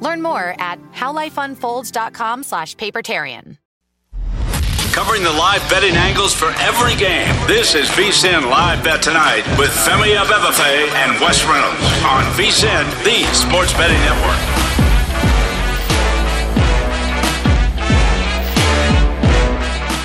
Learn more at howlifeunfolds.com slash papertarian. Covering the live betting angles for every game. This is VSIN Live Bet Tonight with Femi Abebefe and Wes Reynolds on VSIN, the sports betting network.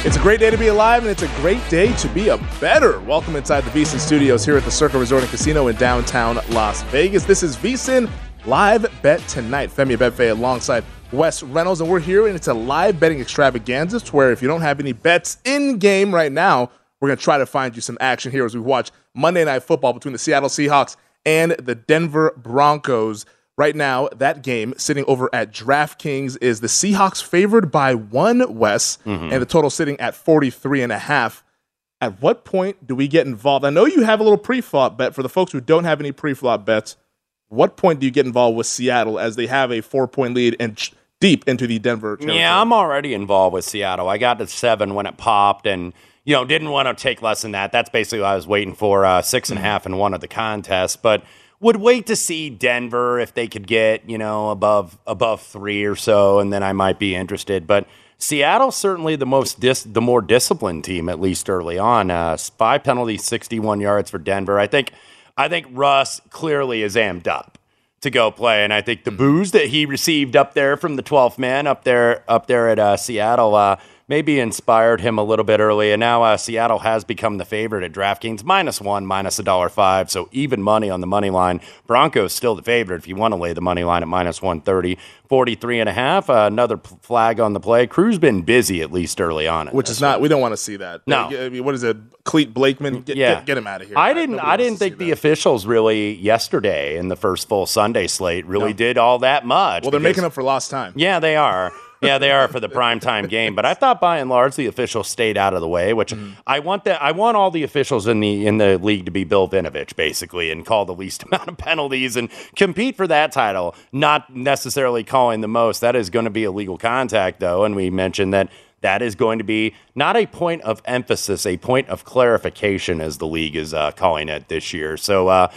It's a great day to be alive, and it's a great day to be a better. Welcome inside the VSIN studios here at the Circa Resort and Casino in downtown Las Vegas. This is VSIN Live Bet Tonight. Femi Abebefe alongside Wes Reynolds, and we're here, and it's a live betting extravaganza where if you don't have any bets in game right now, we're going to try to find you some action here as we watch Monday Night Football between the Seattle Seahawks and the Denver Broncos. Right now, that game sitting over at DraftKings is the Seahawks favored by one, Wes, mm-hmm. and the total sitting at 43 and a half. At what point do we get involved? I know you have a little pre-flop bet for the folks who don't have any pre-flop bets. What point do you get involved with Seattle as they have a four-point lead and ch- deep into the Denver? Territory? Yeah, I'm already involved with Seattle. I got to seven when it popped, and you know didn't want to take less than that. That's basically what I was waiting for. Uh, six and a half in one of the contests, but would wait to see Denver if they could get you know above above three or so, and then I might be interested. But Seattle certainly the most dis- the more disciplined team at least early on. Uh, five penalties, 61 yards for Denver. I think I think Russ clearly is amped up to go play, and I think the booze that he received up there from the 12th man up there up there at uh, Seattle. Uh, maybe inspired him a little bit early. And now uh, Seattle has become the favorite at DraftKings, minus one, minus a dollar five. So even money on the money line. Broncos still the favorite if you want to lay the money line at minus 130. 43 and a half. Uh, another p- flag on the play. Crew's been busy at least early on. which is not. We don't want to see that. No. I mean, what is it? Clete Blakeman. Get, Yeah. get, get him out of here. I didn't. nobody I didn't think the officials really yesterday in the first full Sunday slate really did all that much. Well, they're because- making up for lost time. Yeah, they are. Yeah, they are for the primetime game. But I thought by and large the officials stayed out of the way, which Mm-hmm. I want that I want all the officials in the in the league to be Bill Vinovich, basically, and call the least amount of penalties and compete for that title, not necessarily calling the most. That is going to be illegal contact, though, and we mentioned that that is going to be not a point of emphasis, a point of clarification, as the league is uh, calling it this year. So. Uh,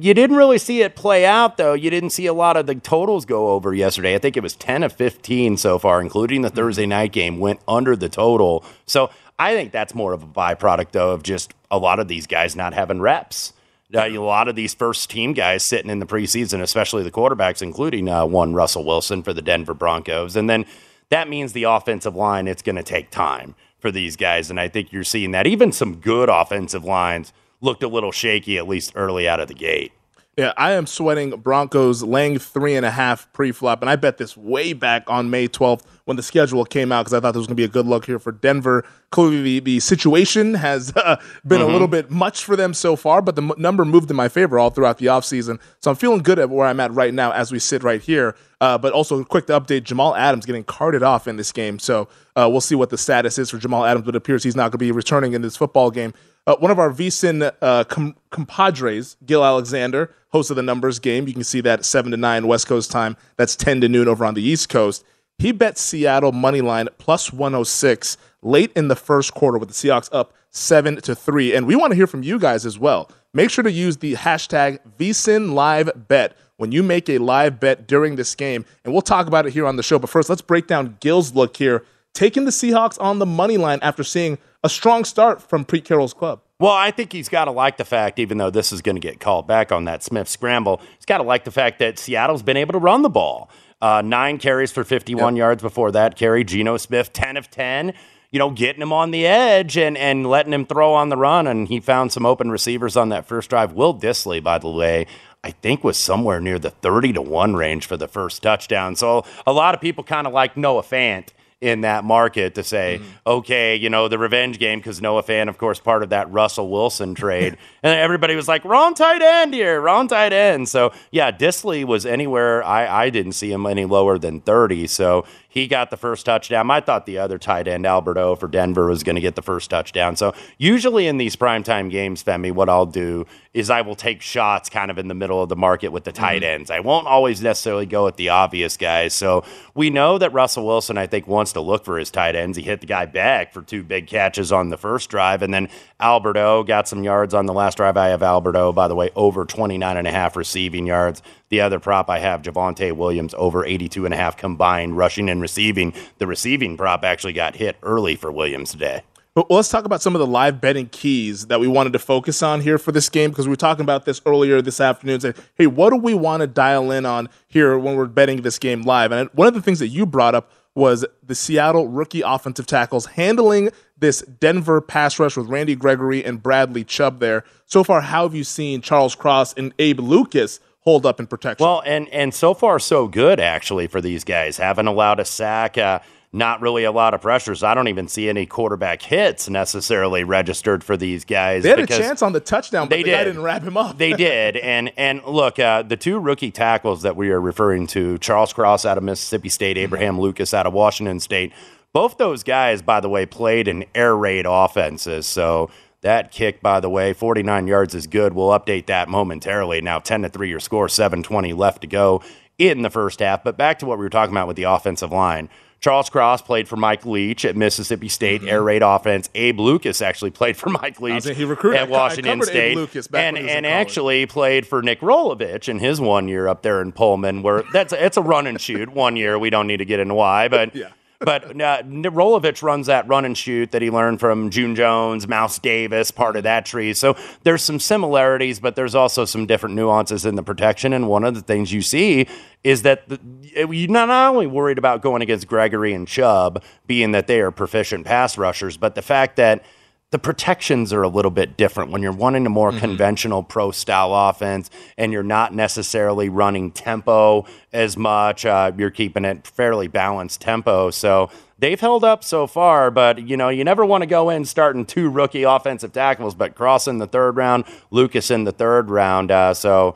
you didn't really see it play out, though. You didn't see a lot of the totals go over yesterday. I think it was 10 of 15 so far, including the Thursday night game, went under the total. So I think that's more of a byproduct, though, of just a lot of these guys not having reps. Uh, a lot of these first team guys sitting in the preseason, especially the quarterbacks, including uh, one Russell Wilson for the Denver Broncos. And then that means the offensive line, it's going to take time for these guys. And I think you're seeing that. Even some good offensive lines looked a little shaky, at least early out of the gate. Yeah, I am sweating Broncos laying three and a half pre-flop, and I bet this way back on May 12th when the schedule came out because I thought there was going to be a good look here for Denver. Clearly, the, the situation has uh, been mm-hmm. a little bit much for them so far, but the m- number moved in my favor all throughout the offseason. So I'm feeling good at where I'm at right now as we sit right here. Uh, but also, quick to update Jamal Adams getting carted off in this game. So uh, we'll see what the status is for Jamal Adams, but it appears he's not going to be returning in this football game. Uh, one of our VSIN uh, com- compadres, Gil Alexander, host of the numbers game. You can see that 7 to 9 West Coast time. That's 10 to noon over on the East Coast. He bet Seattle money line plus 106 late in the first quarter with the Seahawks up 7 to 3. And we want to hear from you guys as well. Make sure to use the hashtag VSIN live bet when you make a live bet during this game. And we'll talk about it here on the show. But first, let's break down Gil's look here, taking the Seahawks on the money line after seeing a strong start from Pete Carroll's club. Well, I think he's got to like the fact, even though this is going to get called back on that Smith scramble, he's got to like the fact that Seattle's been able to run the ball. Uh, nine carries for 51 yep. yards before that carry. Geno Smith, 10 of 10 you know, getting him on the edge and, and letting him throw on the run. And he found some open receivers on that first drive. Will Dissly, by the way, I think was somewhere near the 30 to 1 range for the first touchdown. So a lot of people kind of like Noah Fant in that market to say, mm-hmm. okay, you know, the revenge game, because Noah Fant, of course, part of that Russell Wilson trade. and everybody was like, wrong tight end here, wrong tight end. So, yeah, Dissly was anywhere. I, I didn't see him any lower than 30. So he got the first touchdown. I thought the other tight end, Albert O for Denver, was going to get the first touchdown. So usually in these primetime games, Femi, what I'll do is I will take shots kind of in the middle of the market with the tight mm-hmm. ends. I won't always necessarily go at the obvious guys. So we know that Russell Wilson, I think, wants to look for his tight ends. He hit the guy back for two big catches on the first drive. And then Albert O got some yards on the last drive. I have Albert O, by the way, over 29 and a half receiving yards. The other prop I have Javonte Williams over 82 and a half combined rushing and receiving. The receiving prop actually got hit early for Williams today. But let's talk about some of the live betting keys that we wanted to focus on here for this game because we were talking about this earlier this afternoon. Saying, hey, what do we want to dial in on here when we're betting this game live? And one of the things that you brought up was the Seattle rookie offensive tackles handling this Denver pass rush with Randy Gregory and Bradley Chubb there. So far, how have you seen Charles Cross and Abe Lucas hold up in protection? Well, and and so far so good actually for these guys. Haven't allowed a sack. Uh, not really a lot of pressures. I don't even see any quarterback hits necessarily registered for these guys. They had a chance on the touchdown, but they the did. didn't wrap him up. they did, and and look, uh, the two rookie tackles that we are referring to, Charles Cross out of Mississippi State, Abraham mm-hmm. Lucas out of Washington State. Both those guys, by the way, played in air raid offenses. So that kick, by the way, 49 yards is good. We'll update that momentarily. Now 10 to 3 your score, 720 left to go in the first half. But back to what we were talking about with the offensive line. Charles Cross played for Mike Leach at Mississippi State, mm-hmm. air raid offense. Abe Lucas actually played for Mike Leach he recruited, at Washington State, and and actually played for Nick Rolovich in his one year up there in Pullman. Where that's it's a run and shoot. One year, we don't need to get into why, but yeah but uh, Rolovich runs that run and shoot that he learned from June Jones, Mouse Davis, part of that tree. So there's some similarities, but there's also some different nuances in the protection. And one of the things you see is that the, you're not only worried about going against Gregory and Chubb, being that they are proficient pass rushers, but the fact that – the protections are a little bit different when you're wanting a more mm-hmm. conventional pro style offense and you're not necessarily running tempo as much. Uh, you're keeping it fairly balanced tempo. So they've held up so far, but you know, you never want to go in starting two rookie offensive tackles, but Cross in the third round, Lucas in the third round. Uh, so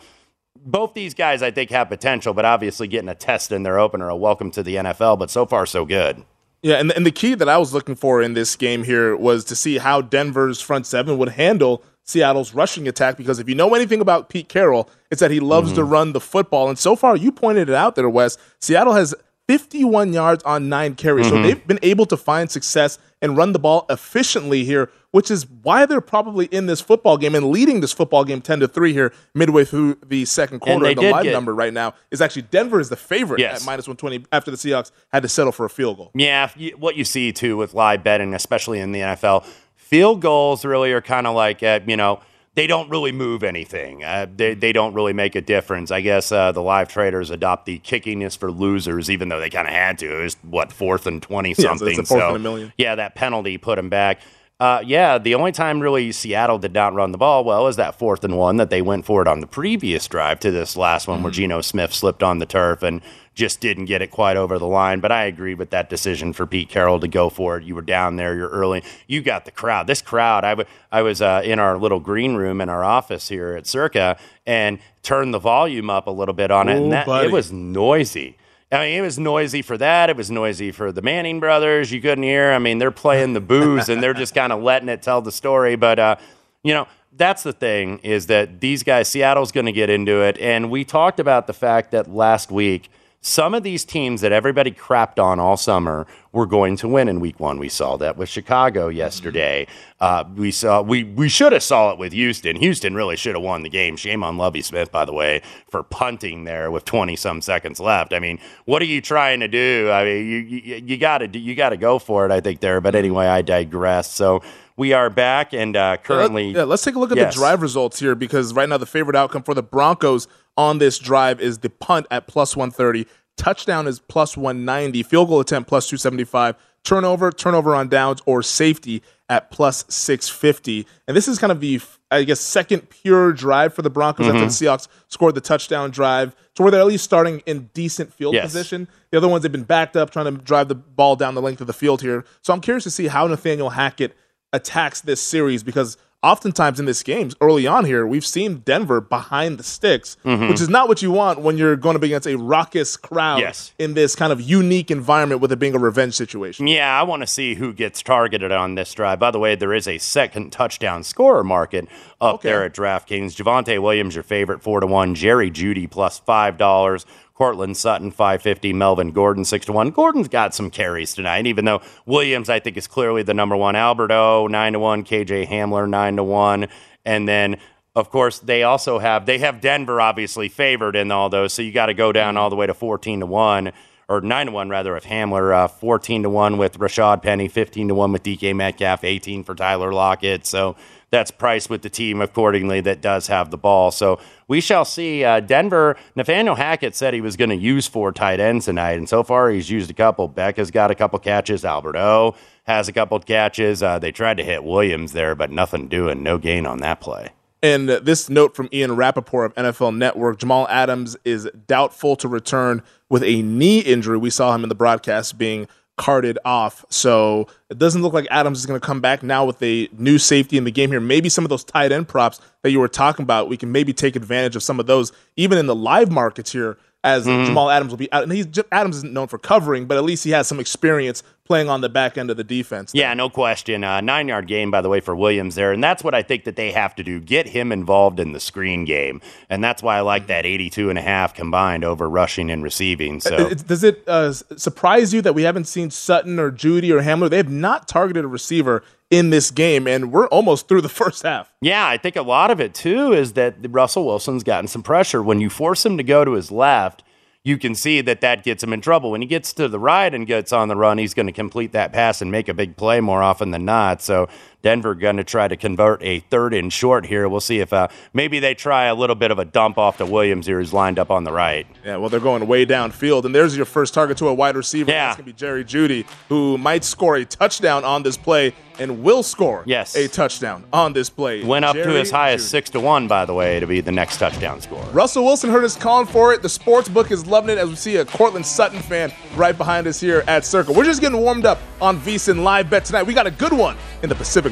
both these guys, I think, have potential, but obviously getting a test in their opener, a welcome to the NFL, but so far, so good. Yeah, and, and the key that I was looking for in this game here was to see how Denver's front seven would handle Seattle's rushing attack because if you know anything about Pete Carroll, it's that he loves mm-hmm. to run the football. And so far, you pointed it out there, Wes. Seattle has 51 yards on nine carries. Mm-hmm. So they've been able to find success and run the ball efficiently here, which is why they're probably in this football game and leading this football game 10 to 3 here midway through the second quarter. And the live get, number right now is actually Denver is the favorite yes. at minus 120 after the Seahawks had to settle for a field goal. Yeah, what you see too with live betting, especially in the NFL, field goals really are kind of like, uh, you know, they don't really move anything. Uh, they, they don't really make a difference. I guess uh, the live traders adopt the kicking is for losers, even though they kind of had to. It was what fourth and twenty something. Yeah, so, so yeah, that penalty put them back. uh, yeah, the only time really Seattle did not run the ball well is that fourth and one that they went for it on the previous drive to this last one where Geno Smith slipped on the turf and just didn't get it quite over the line. But I agree with that decision for Pete Carroll to go for it. You were down there, you're early. You got the crowd. This crowd, I, w- I was uh, in our little green room in our office here at Circa and turned the volume up a little bit on it, Ooh, and that, buddy. it was noisy. I mean, it was noisy for that. It was noisy for the Manning brothers. You couldn't hear. I mean, they're playing the booze and they're just kind of letting it tell the story. But, uh, you know, that's the thing is that these guys, Seattle's going to get into it. And we talked about the fact that last week, some of these teams that everybody crapped on all summer were going to win in week one. We saw that with Chicago yesterday. Uh, we saw we we should have saw it with Houston. Houston really should have won the game. Shame on Lovie Smith, by the way, for punting there with twenty some seconds left. I mean, what are you trying to do? I mean, you you, you got to do, you got to go for it. I think there. But anyway, I digress. So we are back and uh, currently. Yeah, let's take a look at Yes. the drive results here because right now the favorite outcome for the Broncos on this drive is the punt at plus 130, touchdown is plus 190, field goal attempt plus 275, turnover, turnover on downs, or safety at plus 650. And this is kind of the, I guess, second pure drive for the Broncos after the Mm-hmm. Seahawks scored the touchdown drive. So where they're at least starting in decent field Yes. position. The other ones, they've been backed up trying to drive the ball down the length of the field here. So I'm curious to see how Nathaniel Hackett attacks this series because oftentimes in this games early on here we've seen Denver behind the sticks, Mm-hmm. which is not what you want when you're going to be against a raucous crowd Yes. in this kind of unique environment with it being a revenge situation. Yeah, I want to see who gets targeted on this drive. By the way, there is a second touchdown scorer market up Okay. there at DraftKings. Javonte Williams, your favorite, four to one. Jerry Jeudy plus five dollars. Courtland Sutton five fifty. Melvin Gordon six to one. Gordon's got some carries tonight, even though Williams I think is clearly the number one. Albert O nine to one. KJ Hamler nine to one, and then. Of course, they also have they have Denver obviously favored in all those, so you got to go down all the way to fourteen to one or nine to one rather of Hamler, uh, fourteen to one with Rashad Penny, fifteen to one with DK Metcalf, eighteen for Tyler Lockett. So that's priced with the team accordingly that does have the ball. So we shall see. Uh, Denver, Nathaniel Hackett said he was going to use four tight ends tonight, and so far he's used a couple. Beck has got a couple catches. Albert O has a couple catches. Uh, they tried to hit Williams there, but nothing doing. No gain on that play. And this note from Ian Rapoport of NFL Network Jamal Adams is doubtful to return with a knee injury. We saw him in the broadcast being carted off. So it doesn't look like Adams is going to come back now with a new safety in the game here. Maybe some of those tight end props that you were talking about, we can maybe take advantage of some of those, even in the live markets here, as mm-hmm. Jamal Adams will be out. And he's Adams isn't known for covering, but at least he has some experience playing on the back end of the defense. Yeah, no question. Uh, nine yard game, by the way, for Williams there. And that's what I think that they have to do get him involved in the screen game. And that's why I like that 82 and a half combined over rushing and receiving. So. Does it uh, surprise you that we haven't seen Sutton or Jeudy or Hamler? They have not targeted a receiver in this game, and we're almost through the first half. Yeah, I think a lot of it too is that Russell Wilson's gotten some pressure. When you force him to go to his left, you can see that that gets him in trouble. When he gets to the right and gets on the run, he's going to complete that pass and make a big play more often than not. So Denver going to try to convert a third and short here. We'll see if uh, maybe they try a little bit of a dump off to Williams here, who's lined up on the right. Yeah, well, they're going way downfield, and there's your first target to a wide receiver. Yeah. That's going to be Jerry Jeudy, who might score a touchdown on this play and will score Yes. a touchdown on this play. Went up to Jerry as high as six to one, by the way, to be the next touchdown score. Russell Wilson heard us calling for it. The sports book is loving it as we see a Courtland Sutton fan right behind us here at Circa. We're just getting warmed up on VSIN Live Bet tonight. We got a good one in the Pacific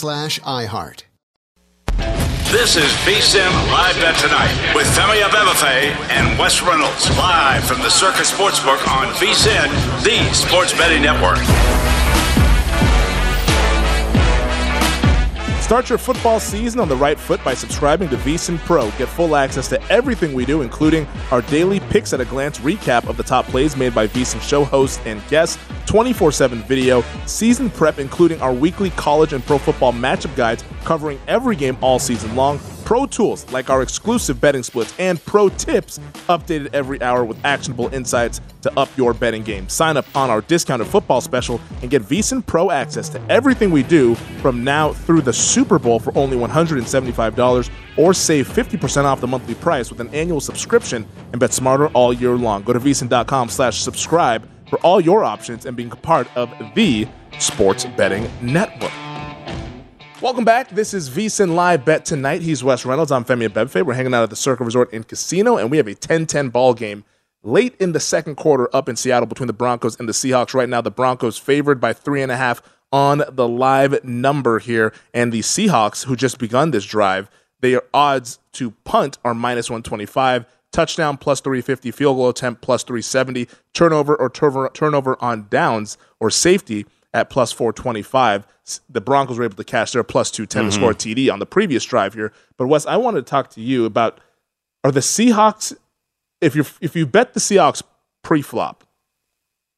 slash iHeart. This is VSIN Live Bet Tonight with Femi Abebefe and Wes Reynolds live from the Circa Sportsbook on VSIN, the sports betting network. Start your football season on the right foot by subscribing to VSIN Pro. Get full access to everything we do, including our daily picks at a glance recap of the top plays made by VSIN show hosts and guests, 24 7 video, season prep, including our weekly college and pro football matchup guides covering every game all season long, pro tools like our exclusive betting splits, and pro tips updated every hour with actionable insights to up your betting game. Sign up on our discounted football special and get VSIN Pro access to everything we do from now through the Super Bowl for only $175 or save 50% off the monthly price with an annual subscription and bet smarter all year long. Go to VSIN.com slash subscribe for all your options and being part of the Sports Betting Network. Welcome back. This is VSIN Live Bet Tonight. He's Wes Reynolds. I'm Femi Abebefe. We're hanging out at the Circa Resort and Casino, and we have a 10-10 ball game late in the second quarter up in Seattle between the Broncos and the Seahawks. Right now, the Broncos favored by three and a half on the live number here, and the Seahawks, who just begun this drive, their odds to punt are minus 125 touchdown plus 350, field goal attempt plus 370, turnover or turnover on downs or safety at plus 425. The Broncos were able to cash their plus 210 mm-hmm. to score a TD on the previous drive here. But Wes, I wanted to talk to you about are the Seahawks if you if you bet the Seahawks pre-flop,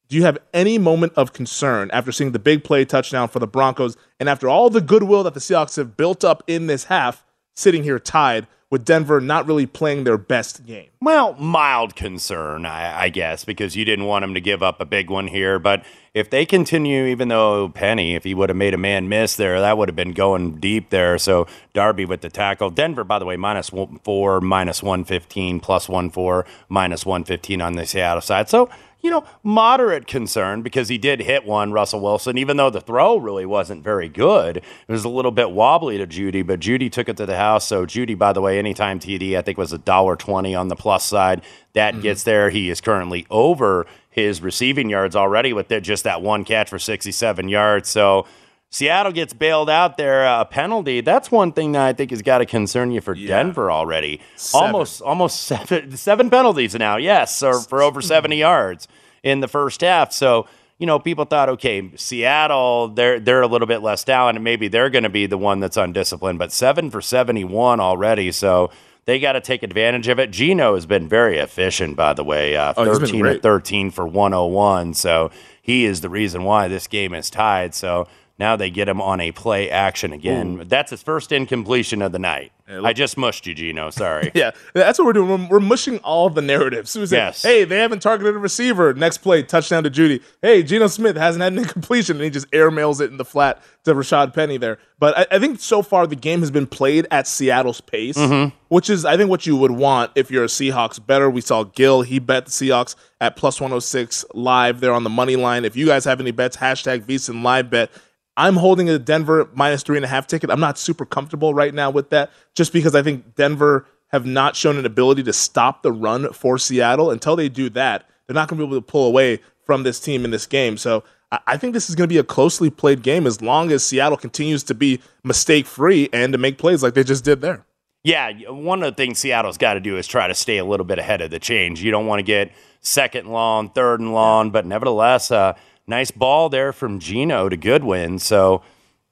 do you have any moment of concern after seeing the big play touchdown for the Broncos and after all the goodwill that the Seahawks have built up in this half, sitting here tied with Denver not really playing their best game? Well, mild concern, I, I, guess, because you didn't want them to give up a big one here. But if they continue, even though Penny, if he would have made a man miss there, that would have been going deep there. So Darby with the tackle. Denver, by the way, minus one, four, minus 115, plus one four, minus 115 on the Seattle side. So you know, moderate concern because he did hit one, Russell Wilson, even though the throw really wasn't very good. It was a little bit wobbly to Jeudy, but Jeudy took it to the house. So Jeudy, by the way, anytime TD, I think was a dollar twenty on the plus side. That mm-hmm. gets there. He is currently over his receiving yards already with just that one catch for 67 yards. So Seattle gets bailed out there a penalty. That's one thing that I think has got to concern you for yeah. Denver already. Seven. Almost almost seven seven penalties now. Yes, or for over 70 yards in the first half. So, you know, people thought, okay, Seattle, they're they're a little bit less down, and maybe they're going to be the one that's undisciplined. But seven for 71 already. So they got to take advantage of it. Geno has been very efficient, by the way. Uh, oh, 13 or 13 for 101. So he is the reason why this game is tied. So Now they get him on a play action again. That's his first incompletion of the night. I just mushed you, Geno. Sorry. Yeah, that's what we're doing. We're, we're mushing all the narratives. Say, Yes. Hey, they haven't targeted a receiver. Next play, touchdown to Jeudy. Hey, Geno Smith hasn't had an incompletion, and he just airmails it in the flat to Rashad Penny there. But I, I think so far the game has been played at Seattle's pace, mm-hmm. which is I think what you would want if you're a Seahawks better. We saw Gil; he bet the Seahawks at plus 106 live there on the money line. If you guys have any bets, hashtag VSiN live bet. I'm holding a Denver minus three and a half ticket. I'm not super comfortable right now with that, just because I think Denver have not shown an ability to stop the run for Seattle. Until they do that, they're not going to be able to pull away from this team in this game. So I- think this is going to be a closely played game as long as Seattle continues to be mistake free and to make plays like they just did there. Yeah, one of the things Seattle's got to do is try to stay a little bit ahead of the change. You don't want to get second and long, third and long, but nevertheless, uh, nice ball there from Geno to Goodwin. So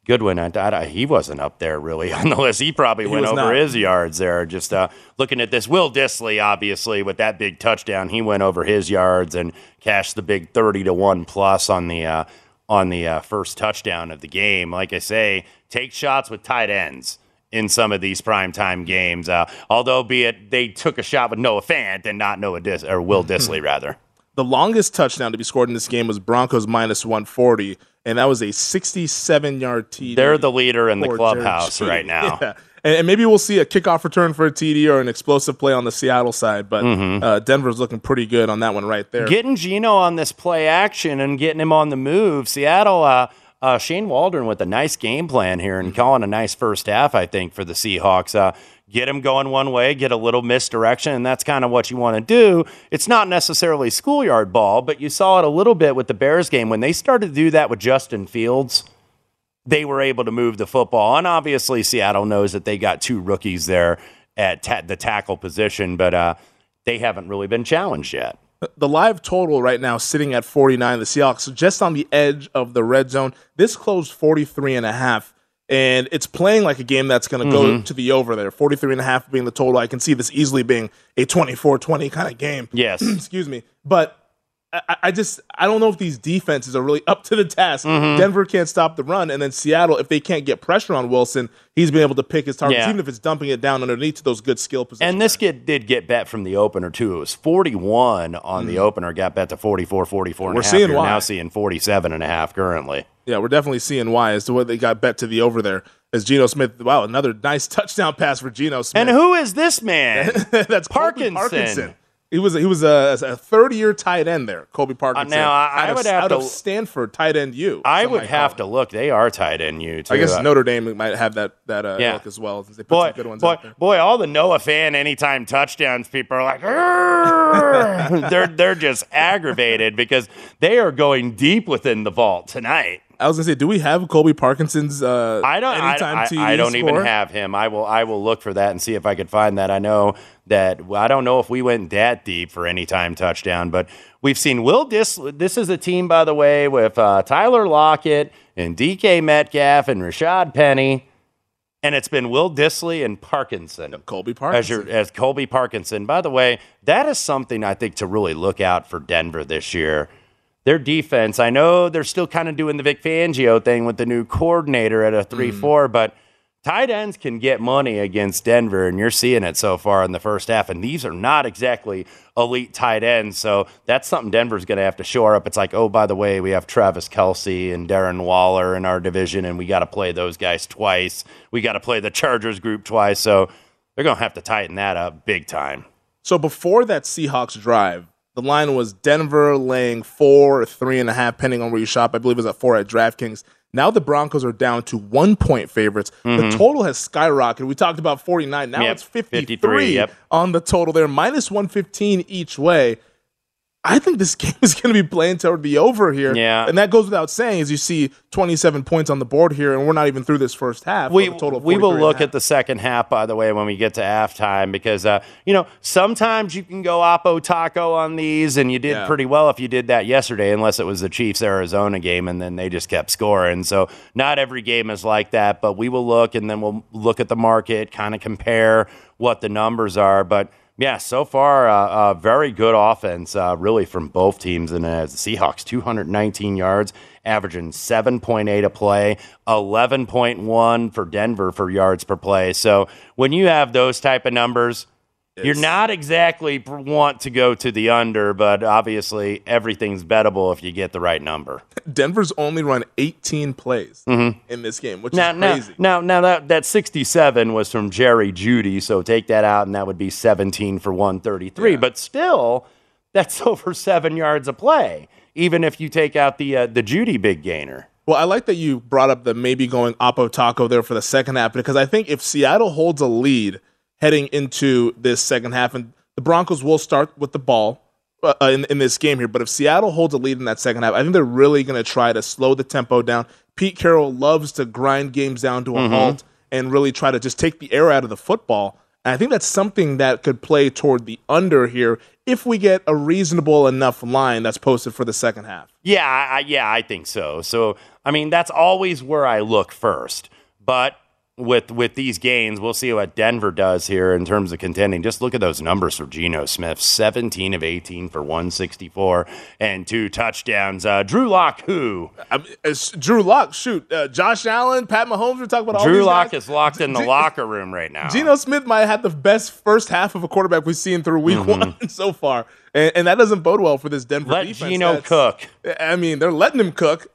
Goodwin, I, I, he wasn't up there really on the list. He probably went over not. his yards there. Just uh, looking at this, Will Dissly, obviously with that big touchdown, he went over his yards and cashed the big thirty to one plus on the uh, on the uh, first touchdown of the game. Like I say, take shots with tight ends in some of these primetime games. Uh, although, be it they took a shot with Noah Fant and not Noah Dis or Will Dissly rather. The longest touchdown to be scored in this game was Broncos minus 140, and that was a 67 yard TD. They're the leader in the clubhouse right now. Yeah. And, and maybe we'll see a kickoff return for a TD or an explosive play on the Seattle side, but uh, Denver's looking pretty good on that one right there. Getting Geno on this play action and getting him on the move. Seattle, uh, uh, Shane Waldron with a nice game plan here and calling a nice first half, I think, for the Seahawks. Uh, get them going one way, get a little misdirection, and that's kind of what you want to do. It's not necessarily schoolyard ball, but you saw it a little bit with the Bears game when they started to do that with Justin Fields. They were able to move the football, and obviously Seattle knows that they got two rookies there at ta- the tackle position, but uh, they haven't really been challenged yet. the live total right now sitting at 49 the seahawks just on the edge of the red zone this closed 43 and a half and it's playing like a game that's going mm-hmm. to go to the over there. 43 and a half being the total. I can see this easily being a 24-20 kind of game. Yes. excuse me. But I, I just I don't know if these defenses are really up to the task. Mm-hmm. Denver can't stop the run, and then Seattle, if they can't get pressure on Wilson, he's been able to pick his targets, Yeah. even if it's dumping it down underneath to those good skill positions. And this kid did get bet from the opener, too. It was 41 on the opener, got bet to 44, 44 and We're a half. seeing You're why. now seeing 47 and a half currently. Yeah, we're definitely seeing why as to what they got bet to the over there. As Geno Smith, wow, another nice touchdown pass for Geno Smith. And who is this man? That's Colby Parkinson. He was he was a, a third year tight end there, Colby Parkinson. now, I- out I of, would have out to- of Stanford tight end U. I would have to look. They are tight end you, too. I guess Uh, Notre Dame might have that that uh, Yeah. ilk as well. They put Boy, some good ones boy, out there. boy, all the Noah Fant anytime touchdowns people are like, they're they're just aggravated because they are going deep within the vault tonight. I was gonna say, do we have Colby Parkinson's? Uh, I don't. I, Anytime I, I don't even have him. I will. I will look for that and see if I could find that. I know that. I don't know if we went that deep for any time touchdown, but we've seen Will Dis. This is a team, by the way, with uh, Tyler Lockett and DK Metcalf and Rashad Penny, and it's been Will Dissly and Parkinson. Colby As, Parkinson. your, as Colby Parkinson. By the way, that is something I think to really look out for Denver this year. Their defense, I know they're still kind of doing the Vic Fangio thing with the new coordinator at a mm-hmm. 3 4, but tight ends can get money against Denver, and you're seeing it so far in the first half. And these are not exactly elite tight ends, so that's something Denver's going to have to shore up. It's like, oh, by the way, we have Travis Kelce and Darren Waller in our division, and we got to play those guys twice. We got to play the Chargers group twice, so they're going to have to tighten that up big time. So before that Seahawks drive, the line was Denver laying four or three and a half, depending on where you shop. I believe it was at four at DraftKings. Now the Broncos are down to one point favorites. The total has skyrocketed. We talked about 49. Now Mm-hmm. Yep, it's 53, 53, yep. on the total there, minus 115 each way. I think this game is going to be playing toward the over here. Yeah. And that goes without saying as you see 27 points on the board here, and we're not even through this first half. we, total we will 43 and a look at the second half, by the way, when we get to halftime, because uh, you know sometimes you can go oppo taco on these, and you did Yeah. pretty well if you did that yesterday, unless it was the Chiefs Arizona game, and then they just kept scoring. So not every game is like that, but we will look, and then we'll look at the market, kind of compare what the numbers are. But Yeah, so far, uh, uh, very good offense, uh, really, from both teams. And as the Seahawks, 219 yards, averaging 7.8 a play, 11.1 for Denver for yards per play. So when you have those type of numbers, you're not exactly want to go to the under, but obviously everything's bettable if you get the right number. Denver's only run 18 plays Mhm. in this game, which now, is crazy. now, now that, that 67 was from Jerry Jeudy, so take that out, and that would be 17 for 133. But still, that's over seven yards a play, even if you take out the uh, the Jeudy big gainer. Well, I like that you brought up the maybe going Oppo Taco there for the second half because I think if Seattle holds a lead heading into this second half, and the Broncos will start with the ball uh, in, in this game here, but if Seattle holds a lead in that second half, I think they're really going to try to slow the tempo down. Pete Carroll loves to grind games down to a Mhm. halt and really try to just take the air out of the football. And I think that's something that could play toward the under here if we get a reasonable enough line that's posted for the second half. Yeah, I- yeah, I think so. So, I mean, that's always where I look first. But with with these gains, we'll see what Denver does here in terms of contending. Just look at those numbers for Geno Smith: seventeen of eighteen for one sixty four and two touchdowns. Uh, Drew Lock, who I mean, it's Drew Lock, shoot, uh, Josh Allen, Pat Mahomes. We're talking about all Drew Lock is locked in the G- locker room right now. Geno Smith might have had the best first half of a quarterback we've seen through week Mhm. one so far, and, and that doesn't bode well for this Denver Let defense. Geno that's- cook. I mean, they're letting him cook.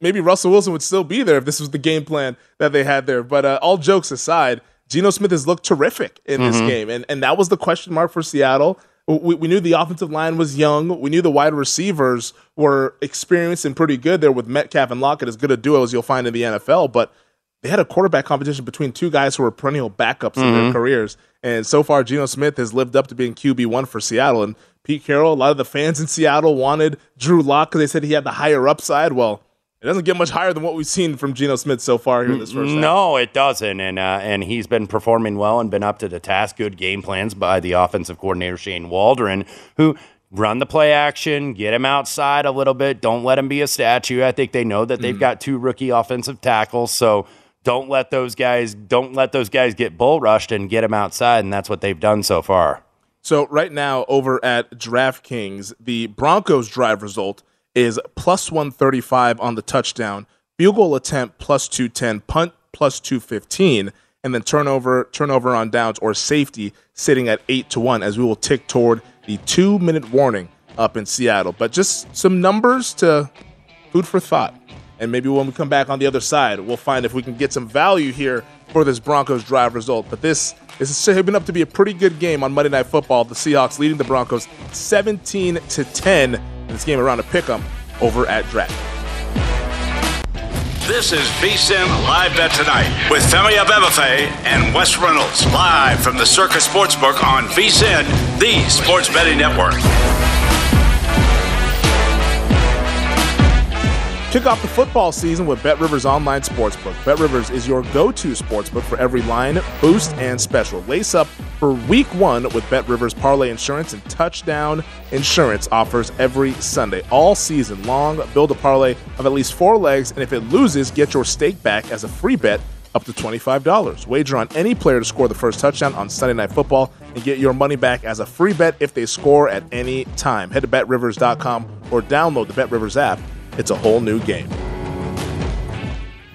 Maybe Russell Wilson would still be there if this was the game plan that they had there. But uh, all jokes aside, Geno Smith has looked terrific in this Mhm. game, and and that was the question mark for Seattle. We, we knew the offensive line was young. We knew the wide receivers were experienced and pretty good there with Metcalf and Lockett, as good a duo as you'll find in the NFL. But they had a quarterback competition between two guys who were perennial backups in their Mhm. careers. And so far, Geno Smith has lived up to being QB1 for Seattle. And Pete Carroll, a lot of the fans in Seattle wanted Drew Lock because they said he had the higher upside. Well, it doesn't get much higher than what we've seen from Geno Smith so far here in this first half. No, it doesn't, and uh, and he's been performing well and been up to the task. Good game plans by the offensive coordinator Shane Waldron, who run the play action, get him outside a little bit. Don't let him be a statue. I think they know that they've got two rookie offensive tackles, so don't let those guys don't let those guys get bull rushed and get him outside, and that's what they've done so far. So right now over at DraftKings, the Broncos drive result is plus 135 on the touchdown, field goal attempt plus 210, punt plus 215, and then turnover turnover on downs or safety sitting at 8 to 1 as we will tick toward the 2 minute warning up in Seattle. But just some numbers to food for thought. And maybe when we come back on the other side, we'll find if we can get some value here for this Broncos drive result. But this is shaping up to be a pretty good game on Monday Night Football. The Seahawks leading the Broncos 17 to 10 in this game around a pick 'em over at Draft. This is VSIN Live Bet Tonight with Femi Abebefe and Wes Reynolds live from the Circa Sportsbook on VSIN, the sports betting network. Kick off the football season with Bet Rivers Online Sportsbook. Bet Rivers is your go to sportsbook for every line, boost, and special. Lace up for week one with Bet Rivers Parlay Insurance and Touchdown Insurance offers every Sunday. All season long, build a parlay of at least four legs, and if it loses, get your stake back as a free bet up to $25. Wager on any player to score the first touchdown on Sunday Night Football and get your money back as a free bet if they score at any time. Head to betrivers.com or download the Bet Rivers app. It's a whole new game.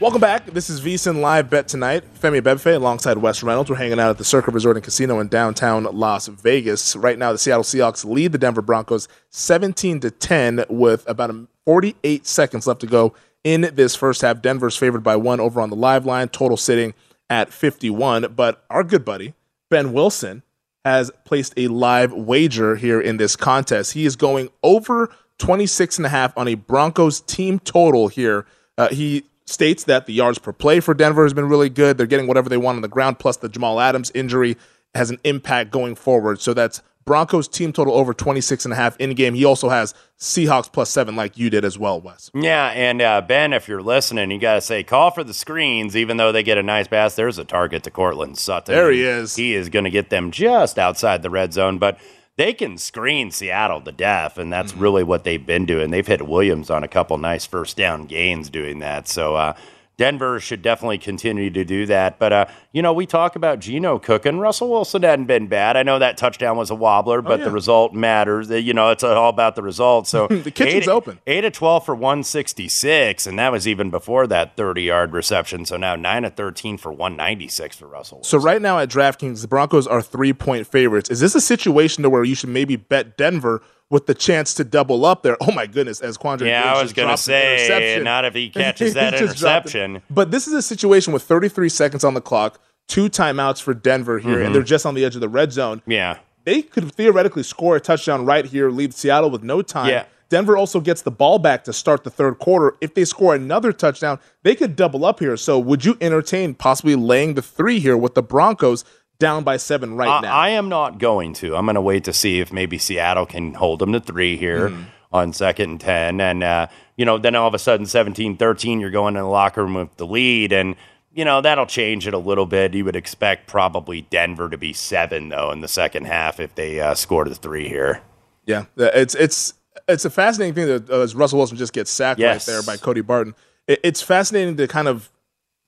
Welcome back. This is VSIN Live Bet Tonight. Femi Abebefe alongside Wes Reynolds. We're hanging out at the Circa Resort and Casino in downtown Las Vegas. Right now, the Seattle Seahawks lead the Denver Broncos 17 to 10 with about 48 seconds left to go in this first half. Denver's favored by one over on the live line, total sitting at 51. But our good buddy, Ben Wilson, has placed a live wager here in this contest. He is going over 26 and a half on a Broncos team total here. Uh, he states that the yards per play for Denver has been really good. They're getting whatever they want on the ground, plus the Jamal Adams injury has an impact going forward. So that's Broncos team total over 26 and a half in game. He also has Seahawks plus seven, like you did as well, Wes. Yeah, and uh, Ben, if you're listening, you got to say call for the screens. Even though they get a nice pass, there's a target to Courtland Sutton. There he is. He is going to get them just outside the red zone, but they can screen Seattle to death, and that's really what they've been doing. They've hit Williams on a couple nice first down gains doing that. So uh, Denver should definitely continue to do that. But, uh, you know, we talk about Geno cooking. Russell Wilson hadn't been bad. I know that touchdown was a wobbler, but yeah. the result matters. You know, it's all about the result. So The kitchen's eight, open. 8 of 12 for 166, and that was even before that 30 yard reception. So now 9 of 13 for 196 for Russell. So right now at DraftKings, the Broncos are three point favorites. Is this a situation to where you should maybe bet Denver with the chance to double up there? Oh my goodness, as Quandre Yeah, Diggs I was going to say, not if he catches that He just dropped it. interception. But this is a situation with 33 seconds on the clock, two timeouts for Denver here, Mhm. and they're just on the edge of the red zone. Yeah. They could theoretically score a touchdown right here, leave Seattle with no time. Yeah. Denver also gets the ball back to start the third quarter. If they score another touchdown, they could double up here. So would you entertain possibly laying the three here with the Broncos down by seven right I, now? I am not going to. I'm going to wait to see if maybe Seattle can hold them to three here Mm. on second and 10. And, uh, you know, then all of a sudden, 17 13, you're going in the locker room with the lead. And, you know, that'll change it a little bit. You would expect probably Denver to be seven, though, in the second half if they uh, score the three here. Yeah, it's it's it's a fascinating thing that uh, Russell Wilson just gets sacked Yes. right there by Cody Barton. It, it's fascinating to kind of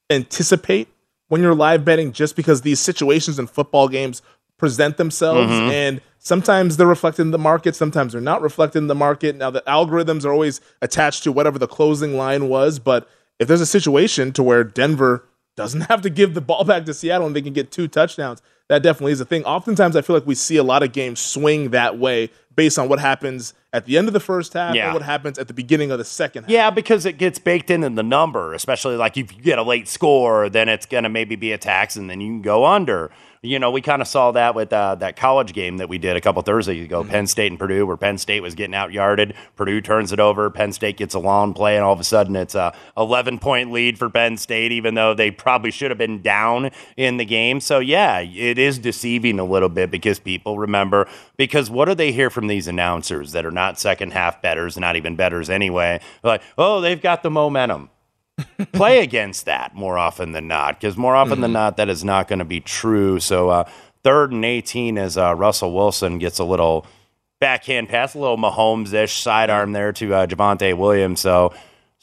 anticipate when you're live betting, just because these situations in football games present themselves, Mhm. and sometimes they're reflected in the market, sometimes they're not reflected in the market. Now the algorithms are always attached to whatever the closing line was, but if there's a situation to where Denver doesn't have to give the ball back to Seattle and they can get two touchdowns, that definitely is a thing. Oftentimes, I feel like we see a lot of games swing that way based on what happens at the end of the first half Yeah. and what happens at the beginning of the second half. Yeah, because it gets baked in in the number, especially like if you get a late score, then it's going to maybe be a tax and then you can go under. You know, we kind of saw that with uh, that college game that we did a couple Thursdays ago, Penn State and Purdue, where Penn State was getting out yarded. Purdue turns it over. Penn State gets a long play, and all of a sudden it's a 11 point lead for Penn State, even though they probably should have been down in the game. So, yeah, it is deceiving a little bit because people remember, because what do they hear from these announcers that are not second half betters, not even betters anyway? They're like, oh, they've got the momentum play against that more often than not, because more often than not, that is not going to be true. So, uh, third and 18 as uh, Russell Wilson gets a little backhand pass, a little Mahomes ish sidearm there to uh, Javonte Williams. So,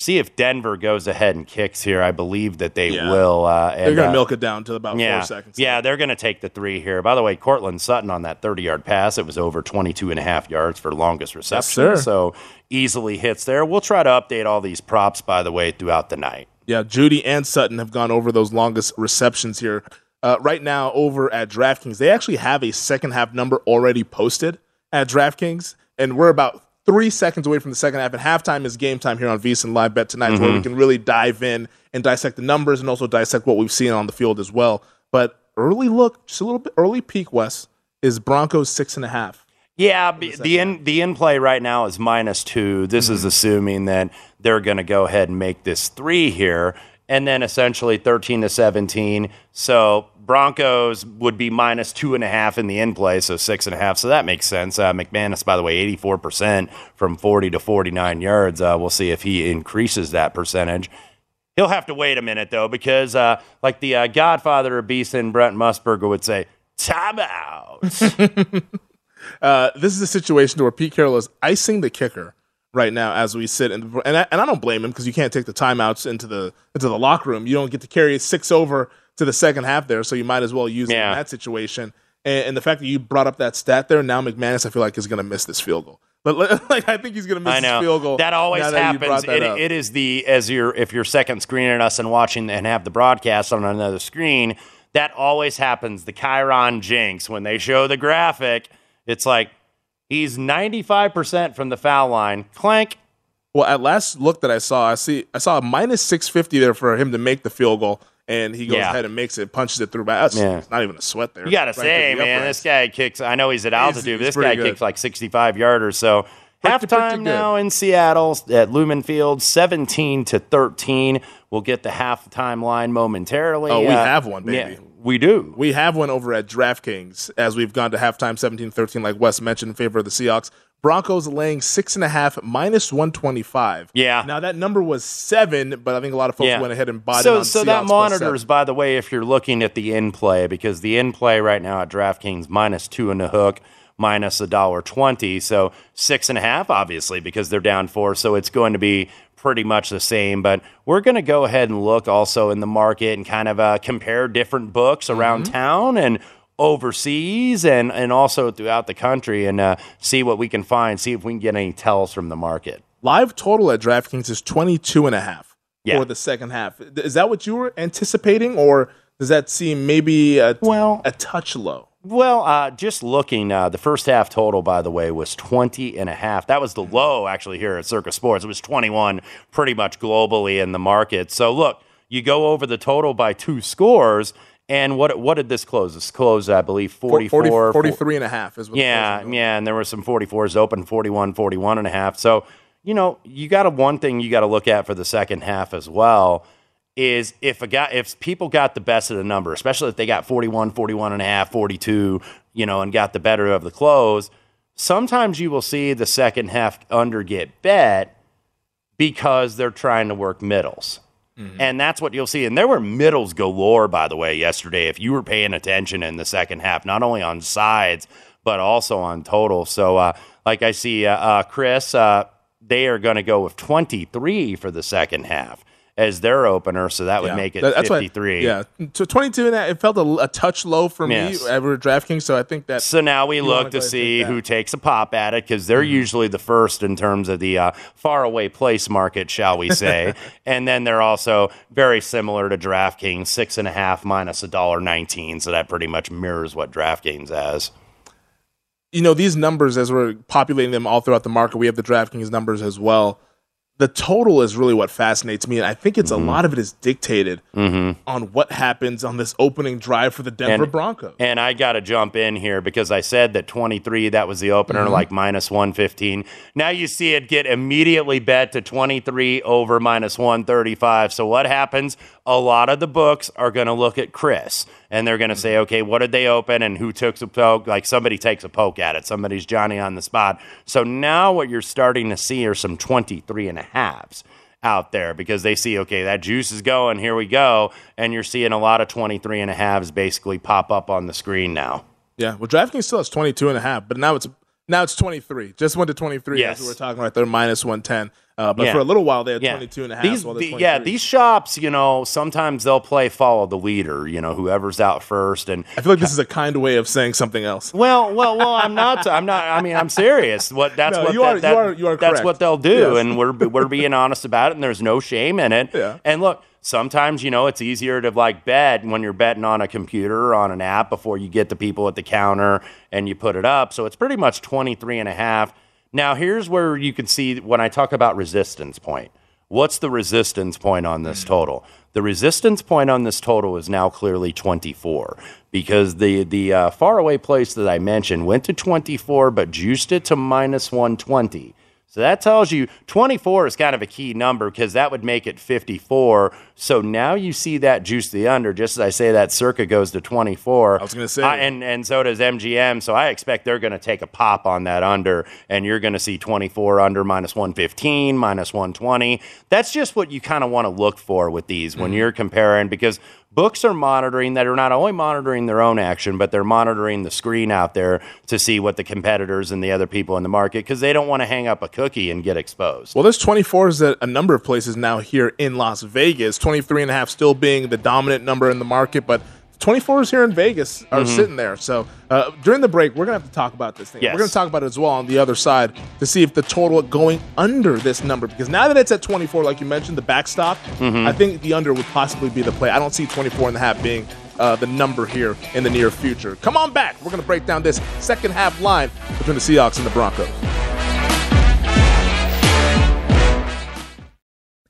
see if Denver goes ahead and kicks here. I believe that they Yeah. will. Uh, They're going to uh, milk it down to about yeah, four seconds. Yeah, they're going to take the three here. By the way, Courtland Sutton on that 30 yard pass, it was over 22 and a half yards for longest reception. sir. So easily hits there. We'll try to update all these props, by the way, throughout the night. Yeah, Jeudy and Sutton have gone over those longest receptions here. Uh, right now, over at DraftKings, they actually have a second half number already posted at DraftKings, and we're about three seconds away from the second half. And halftime is game time here on VSiN Live Bet tonight, where we Mhm. can really dive in and dissect the numbers and also dissect what we've seen on the field as well. But early look, just a little bit early peak. Wes, is Broncos six and a half. Yeah, b- the in the in play right now is minus two. This is assuming that they're going to go ahead and make this three here, and then essentially thirteen to seventeen. So Broncos would be minus two and a half in the in play, so six and a half. So that makes sense. Uh, McManus, by the way, eighty four percent from forty to forty nine yards. Uh, we'll see if he increases that percentage. He'll have to wait a minute though, because uh, like the uh, Godfather of VSiN, Brent Musburger would say, "Time out." Uh, this is a situation where Pete Carroll is icing the kicker right now as we sit, in the, and I, and I don't blame him because you can't take the timeouts into the into the locker room. You don't get to carry six over to the second half there, so you might as well use it in that situation. And, and the fact that you brought up that stat there, now McManus, I feel like is going to miss this field goal. But like, I think he's going to miss I this field goal. that always happens. that It, it is the as you're if you're second screening us and watching and have the broadcast on another screen. That always happens. The Chiron jinx when they show the graphic, it's like he's ninety five percent from the foul line. Clank. Well, at last look that I saw, I see I saw a minus six fifty there for him to make the field goal, and he goes Yeah. ahead and makes it, punches it through. But that's Yeah. it's not even a sweat there. You got to Right say, man, uprights. this guy kicks. I know he's at He's- altitude, but this guy good. kicks like 65 yarders. So Pretty- pretty halftime good. now in Seattle at Lumen Field, 17 to 13. We'll get the halftime line momentarily. Oh, we Uh, have one, baby. yeah, we do. We have one over at DraftKings as we've gone to halftime 17 13, like Wes mentioned, in favor of the Seahawks. Broncos laying six and a half minus 125. Yeah. Now, that number was seven, but I think a lot of folks Yeah. went ahead and bought it so, on so Seahawks that monitors, by the way, if you're looking at the in play, because the in play right now at DraftKings minus two in the hook, minus a dollar twenty. So six and a half, obviously, because they're down four. So it's going to be pretty much the same. But we're going to go ahead and look also in the market and kind of uh, compare different books around town and overseas and, and also throughout the country and uh, see what we can find, see if we can get any tells from the market. Live total at DraftKings is 22 and a half Yeah. for the second half. Is that what you were anticipating or does that seem maybe a, well, a touch low? Well, uh, just looking, uh, the first half total, by the way, was 20 and a half. That was the low, actually, here at Circa Sports. It was 21 pretty much globally in the market. So, look, you go over the total by two scores. And what what did this close? This closed, I believe, 44. 40 43 and a half is what Yeah, yeah, and there were some 44s open, 41, 41 and a half. So, you know, you got to one thing you got to look at for the second half as well is if a guy if people got the best of the number, especially if they got 41, 41 and a half, 42, you know, and got the better of the close, sometimes you will see the second half under get bet because they're trying to work middles. And that's what you'll see. And there were middles galore, by the way, yesterday. If you were paying attention in the second half, not only on sides, but also on total. So, uh, like I see, uh, uh, Chris, uh, they are going to go with 23 for the second half as their opener. So that would Yeah. make it That- that's why- 53. yeah. So 22 and a, it felt a, a touch low for Yes. me ever DraftKings. So I think that. So now we look to see who takes a pop at it because they're usually the first in terms of the uh, faraway place market, shall we say? and then they're also very similar to DraftKings, six and a half minus a dollar nineteen. So that pretty much mirrors what DraftKings has. you know these numbers as we're populating them all throughout the market we have the draftkings numbers as well the total is really what fascinates me and i think it's Mm-hmm. a lot of it is dictated on what happens on this opening drive for the denver And- broncos And I got to jump in here because I said that 23, that was the opener, like minus 115. Now you see it get immediately bet to 23 over minus 135. So what happens? A lot of the books are going to look at Chris and they're going to say, okay, what did they open and who took a poke? Like somebody takes a poke at it. Somebody's Johnny on the spot. So now what you're starting to see are some 23 and a halves out there because they see, okay, that juice is going, here we go. And you're seeing a lot of 23 and a halves basically pop up on the screen now. yeah well draftkings still has 22 and a half but now it's now it's 23 just went to 23 Yes. that's what we're talking right there minus 110 uh, but Yeah. for a little while they had Yeah. 22 and a half These, the- yeah, these shops, you know, sometimes they'll play follow the leader, you know, whoever's out first. And i feel like this is a kind way of saying something else well, well, well, I'm not, I'm not, I mean, I'm serious. What that's No, what you that- are- you are- you are that's correct. what they'll do. Yes. And we're, we're being honest about it. And there's no shame in it. Yeah. And look, sometimes, you know, it's easier to like bet when you're betting on a computer or on an app before you get the people at the counter and you put it up. So it's pretty much 23 and a half. Now, here's where you can see when I talk about resistance point. What's the resistance point on this total? The resistance point on this total is now clearly 24 because the the uh, faraway place that I mentioned went to 24 but juiced it to minus 120. So that tells you 24 is kind of a key number because that would make it 54. So now you see that juice the under. Just as I say that circa goes to 24. I was gonna say. I- and and so does MGM. So I expect they're going to take a pop on that under, and you're going to see 24 under minus 115, minus 120. That's just what you kind of want to look for with these when mm-hmm. you're comparing because books are monitoring that are not only monitoring their own action, but they're monitoring the screen out there to see what the competitors and the other people in the market because they don't want to hang up a cookie and get exposed. Well, there's 24s at a number of places now here in Las Vegas. 23 and a half still being the dominant number in the market, but 24s here in Vegas are Mhm. sitting there. So uh, during the break, we're going to have to talk about this thing. Yes. We're going to talk about it as well on the other side to see if the total going under this number, because now that it's at 24, like you mentioned, the backstop, Mhm. I think the under would possibly be the play. I don't see 24 and a half being uh, the number here in the near future. Come on back. We're going to break down this second half line between the Seahawks and the Broncos.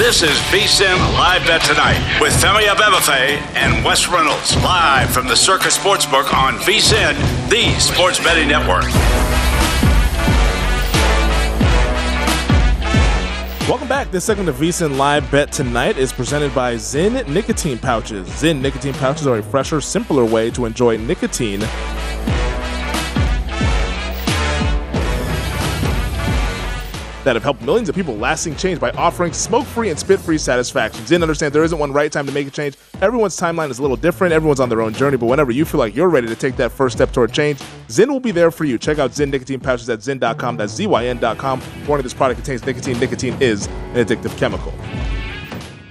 This is VSIN Live Bet Tonight with Femi Abebefe and Wes Reynolds live from the Circa Sportsbook on VSIN, the sports betting network. Welcome back. This segment of VSIN Live Bet Tonight is presented by Zyn Nicotine Pouches. Zyn Nicotine Pouches are a fresher, simpler way to enjoy nicotine that have helped millions of people lasting change by offering smoke-free and spit-free satisfaction. Zyn understands there isn't one right time to make a change. Everyone's timeline is a little different. Everyone's on their own journey, but whenever you feel like you're ready to take that first step toward change, Zyn will be there for you. Check out Zyn nicotine pouches at zyn.com. That's Z-Y-N.com. Warning: This product contains nicotine. Nicotine is an addictive chemical.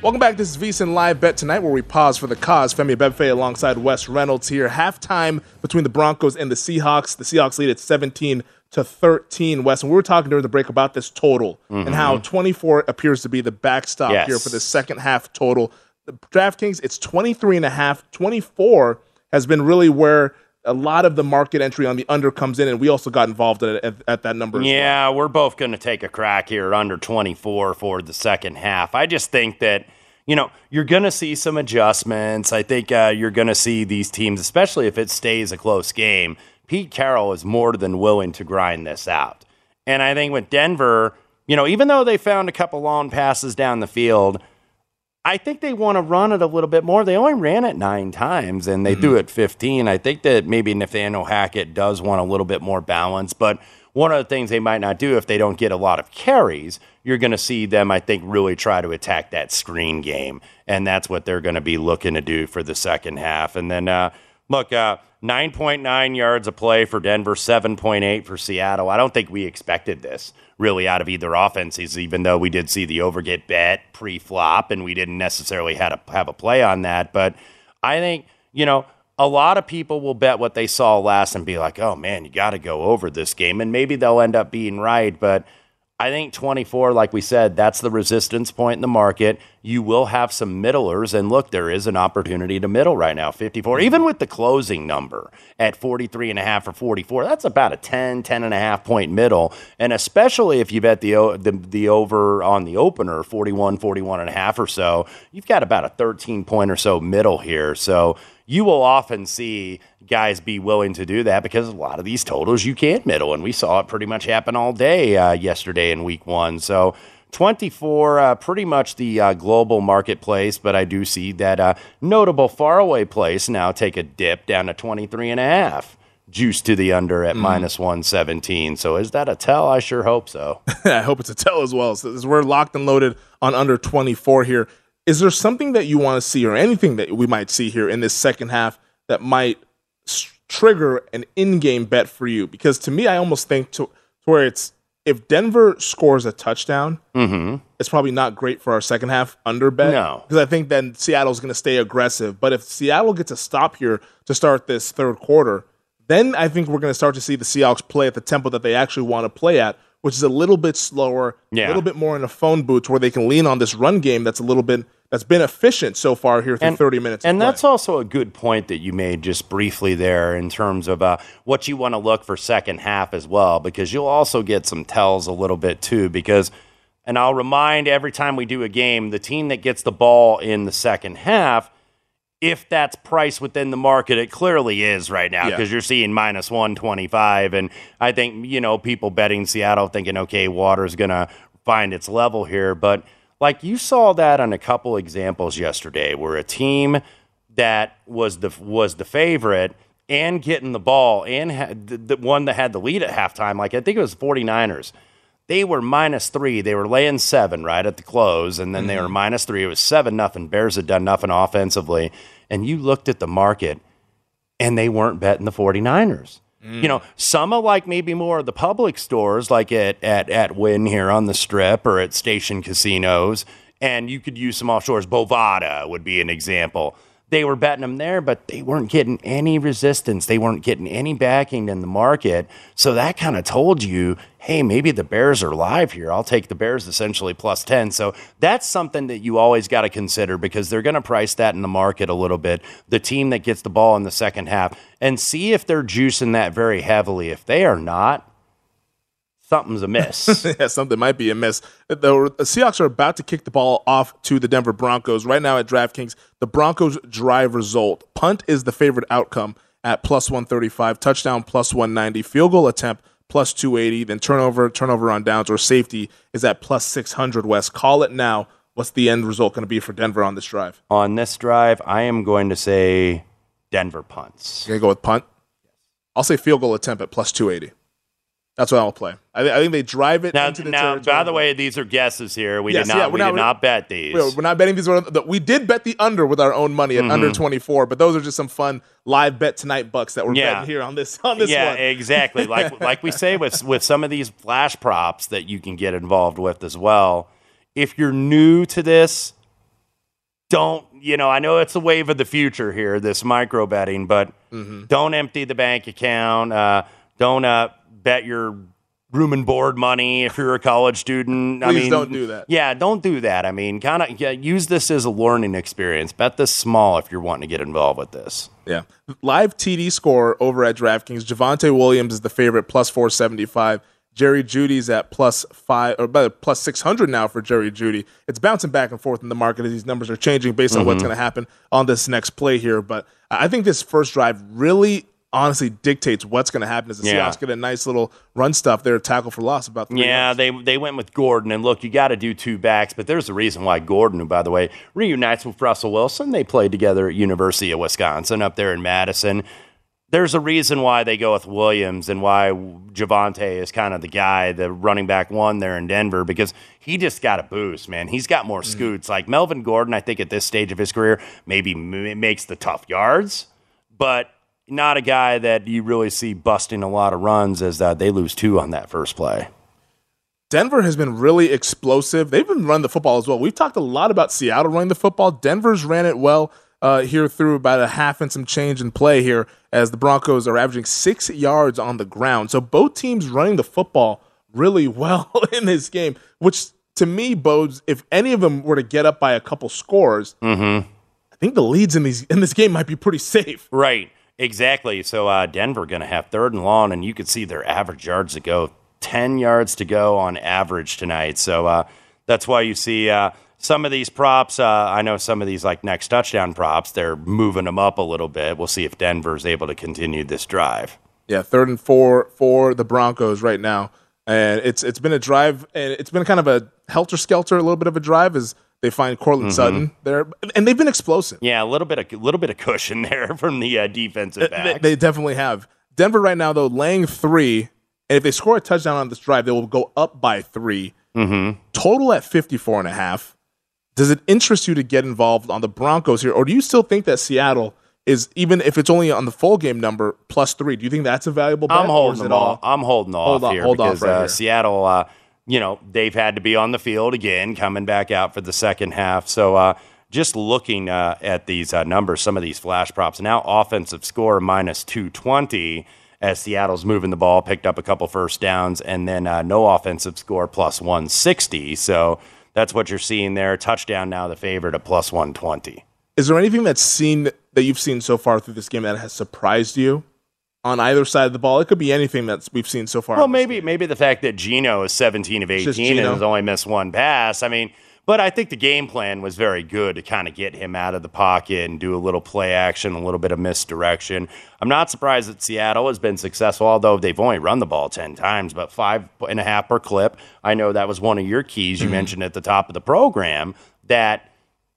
Welcome back. This is VSIN Live Bet tonight, where we pause for the cause. Femi Abebefe alongside Wes Reynolds here. Halftime between the Broncos and the Seahawks. The Seahawks lead at 17 to 13, Wes. And we were talking during the break about this total Mhm. and how 24 appears to be the backstop Yes. here for the second half total. The DraftKings, it's 23 and a half. 24 has been really where a lot of the market entry on the under comes in, and we also got involved at, at, at that number. as well. Yeah, we're both going to take a crack here under 24 for the second half. I just think that, you know, you're going to see some adjustments. I think uh, you're going to see these teams, especially if it stays a close game. Pete Carroll is more than willing to grind this out. And I think with Denver, you know, even though they found a couple long passes down the field, I think they want to run it a little bit more. They only ran it nine times and they threw it 15. I think that maybe Nathaniel Hackett does want a little bit more balance, but one of the things they might not do if they don't get a lot of carries, you're going to see them, I think, really try to attack that screen game. And that's what they're going to be looking to do for the second half. And then, uh, look, uh, 9.9 yards a play for Denver, 7.8 for Seattle. I don't think we expected this really out of either offenses, even though we did see the over get bet pre flop and we didn't necessarily had a, have a play on that. But I think, you know, a lot of people will bet what they saw last and be like, oh man, you got to go over this game. And maybe they'll end up being right. But I think 24, like we said, that's the resistance point in the market. You will have some middlers. And look, there is an opportunity to middle right now, 54. Mm-hmm. Even with the closing number at 43 and a half or 44, that's about a 10, 10 and a half point middle. And especially if you bet the, the, the over on the opener, 41, 41 and a half or so, you've got about a 13 point or so middle here. So you will often see guys be willing to do that because a lot of these totals you can't middle, and we saw it pretty much happen all day uh, yesterday in week one. So 24, uh, pretty much the uh, global marketplace, but I do see that uh, notable faraway place now take a dip down to 23 and a half. Juice to the under at minus 117. So is that a tell? I sure hope so. I hope it's a tell as well. So we're locked and loaded on under 24 here. Is there something that you want to see or anything that we might see here in this second half that might s- trigger an in-game bet for you? Because to me, I almost think to, to where it's if Denver scores a touchdown, mm-hmm. it's probably not great for our second half under bet. No. because I think then Seattle's going to stay aggressive. But if Seattle gets a stop here to start this third quarter, then I think we're going to start to see the Seahawks play at the tempo that they actually want to play at, which is a little bit slower, Yeah. a little bit more in a phone booth where they can lean on this run game that's a little bit that's been efficient so far here through 30 minutes. And that's also a good point that you made just briefly there in terms of uh, what you want to look for second half as well, because you'll also get some tells a little bit too. Because, and I'll remind every time we do a game, the team that gets the ball in the second half, if that's priced within the market, it clearly is right now Yeah. because you're seeing minus 125. And I think, you know, people betting Seattle thinking, okay, water's going to find its level here. But like you saw that on a couple examples yesterday where a team that was the was the favorite and getting the ball and had the, the one that had the lead at halftime like I think it was 49ers they were minus three. They were laying seven right at the close, and then they were mm-hmm. minus three. It was seven nothing. Bears had done nothing offensively. And you looked at the market, and they weren't betting the 49ers. You know, mm. some of like maybe more of the public stores, like at at at Wynn here on the Strip or at station casinos, and you could use some offshores. Bovada would be an example. They were betting them there, but they weren't getting any resistance. They weren't getting any backing in the market. So that kind of told you, hey, maybe the Bears are live here. I'll take the Bears essentially plus 10. So that's something that you always got to consider because they're going to price that in the market a little bit. The team that gets the ball in the second half and see if they're juicing that very heavily. If they are not, something's amiss. yeah, something might be amiss. Uh, the uh, Seahawks are about to kick the ball off to the Denver Broncos. Right now at DraftKings, the Broncos drive result. Punt is the favorite outcome at plus 135, touchdown plus 190, field goal attempt plus 280, then turnover, turnover on downs, or safety is at plus 600 Wes. Call it now. What's the end result going to be for Denver on this drive? On this drive, I am going to say Denver punts. You're going to go with punt? I'll say field goal attempt at plus 280. That's what I'll play. I, I think they drive it Now, into the now by the way, these are guesses here. We Yes, did not. yeah, we're we not- did not bet these. We're, we're not betting these. We did bet the under with our own money at Mhm. under 24, but those are just some fun live bet tonight bucks that we're Yeah. betting here on this on this yeah, one. exactly. Like like we say with with some of these flash props that you can get involved with as well. If you're new to this, don't you know? I know it's a wave of the future here, this micro betting, but Mm-hmm. don't empty the bank account. Uh, don't uh, bet your room and board money if you're a college student. I Please mean, don't do that. Yeah, don't do that. I mean, kind of yeah, use this as a learning experience. Bet this small if you're wanting to get involved with this. Yeah. Live TD score over at DraftKings. Javonte Williams is the favorite, plus 475. Jerry Jeudy's at plus five or about plus 600 now for Jerry Jeudy. It's bouncing back and forth in the market as these numbers are changing based on what's Mhm. going to happen on this next play here. But I think this first drive really honestly dictates what's going to happen as the Yeah. Seahawks get a nice little run stuff there, tackle for loss about three Yeah, they they went with Gordon, and look, you got to do two backs, but there's a reason why Gordon, who by the way reunites with Russell Wilson, they played together at University of Wisconsin up there in Madison. There's a reason why they go with Williams and why Javonte is kind of the guy, the running back one there in Denver, because he just got a boost, man. He's got more mm. scoots. Like Melvin Gordon, I think at this stage of his career, maybe m- makes the tough yards, but not a guy that you really see busting a lot of runs as uh, they lose two on that first play. Denver has been really explosive. They've been running the football as well. We've talked a lot about Seattle running the football. Denver's ran it well uh, here through about a half and some change in play here as the Broncos are averaging six yards on the ground. So both teams running the football really well in this game, which to me bodes if any of them were to get up by a couple scores, Mm-hmm. I think the leads in these in this game might be pretty safe. Right. Exactly. So uh, Denver going to have third and long, and you could see their average yards to go, ten yards to go on average tonight. So uh, that's why you see uh, some of these props. Uh, I know some of these like next touchdown props. They're moving them up a little bit. We'll see if Denver's able to continue this drive. Yeah, third and four for the Broncos right now, and it's it's been a drive, and it's been kind of a helter skelter, a little bit of a drive as they find Courtland Mhm. Sutton there, and they've been explosive. Yeah, a little bit of a little bit of cushion there from the uh, defensive They, back. they definitely have Denver right now though, laying three, and if they score a touchdown on this drive, they will go up by 3 Mm-hmm. Total at 54 and a half. Does it interest you to get involved on the Broncos here, or do you still think that Seattle is even if it's only on the full game number plus three? Do you think that's a valuable? Bet, I'm holding them off. I'm holding off Hold on- here hold off because right uh. Seattle, uh, you know, they've had to be on the field again, coming back out for the second half. So uh, just looking uh, at these uh, numbers, some of these flash props now, offensive score minus 220 as Seattle's moving the ball, picked up a couple first downs, and then uh, no offensive score plus 160. So that's what you're seeing there. Touchdown now, the favorite at plus 120. Is there anything that's seen that you've seen so far through this game that has surprised you on either side of the ball? It could be anything that we've seen so far. Well, maybe maybe the fact that Geno is 17 of 18 and has only missed one pass. I mean, but I think the game plan was very good to kind of get him out of the pocket and do a little play action, a little bit of misdirection. I'm not surprised that Seattle has been successful, although they've only run the ball 10 times, but five and a half per clip. I know that was one of your keys you Mm-hmm. mentioned at the top of the program that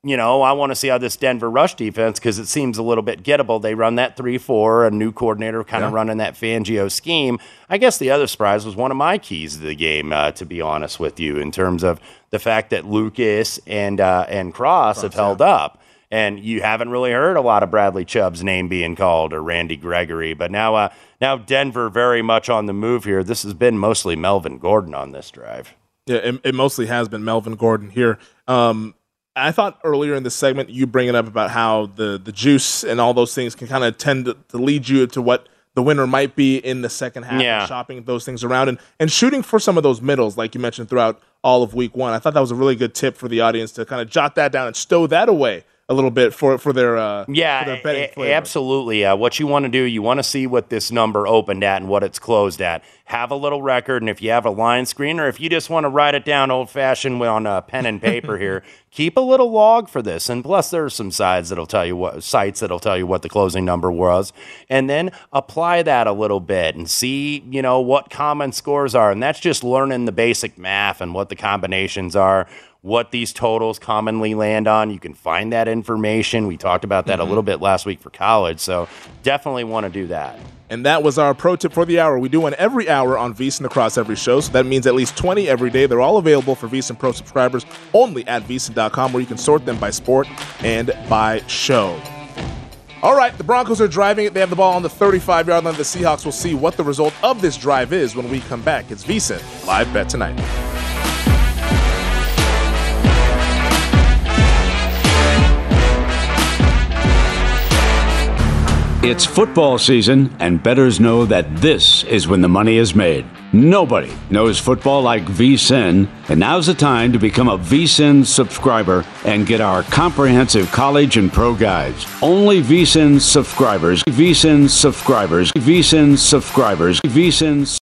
you know, I want to see how this Denver rush defense because it seems a little bit gettable. They run that three four, a new coordinator kind of Yeah. running that Fangio scheme. I guess the other surprise was one of my keys to the game, uh, to be honest with you, in terms of the fact that Lucas and uh, and Cross have held up. And you haven't really heard a lot of Bradley Chubb's name being called or Randy Gregory, but now uh, now Denver very much on the move here. This has been mostly Melvin Gordon on this drive. Yeah, it, it mostly has been Melvin Gordon here. Um, I thought earlier in the segment you bringing up about how the the juice and all those things can kind of tend to, to lead you to what the winner might be in the second half. Yeah. shopping those things around and and shooting for some of those middles, like you mentioned throughout all of week one. I thought that was a really good tip for the audience to kind of jot that down and stow that away a little bit for for their uh, Yeah, for their betting a- flavor. absolutely. Uh, what you want to do, you want to see what this number opened at and what it's closed at. Have a little record, and if you have a line screen, or if you just want to write it down old fashioned on uh, pen and paper here, keep a little log for this. And plus, there are some sites that'll tell you what sites that'll tell you what the closing number was, and then apply that a little bit and see you know what common scores are. And that's just learning the basic math and what the combinations are what these totals commonly land on. You can find that information. We talked about that a mm-hmm. little bit last week for college, so definitely want to do that. And that was our pro tip for the hour. We do one every hour on VSiN across every show, so that means at least 20 every day. They're all available for VSiN Pro subscribers only at VSiN.com, where you can sort them by sport and by show. All right, the Broncos are driving it. They have the ball on the 35 yard line. The Seahawks will see what the result of this drive is when we come back. It's VSiN Live Bet Tonight. It's football season, and bettors know that this is when the money is made. Nobody knows football like VSIN, and now's the time to become a VSIN subscriber and get our comprehensive college and pro guides. Only VSIN subscribers, VSIN subscribers, VSIN subscribers, VSIN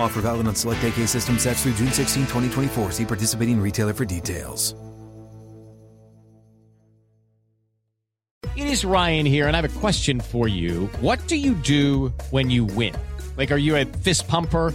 Offer valid on select AK system sets through June 16, 2024. See participating retailer for details. It is Ryan here, and I have a question for you. What do you do when you win? Like, are you a fist pumper,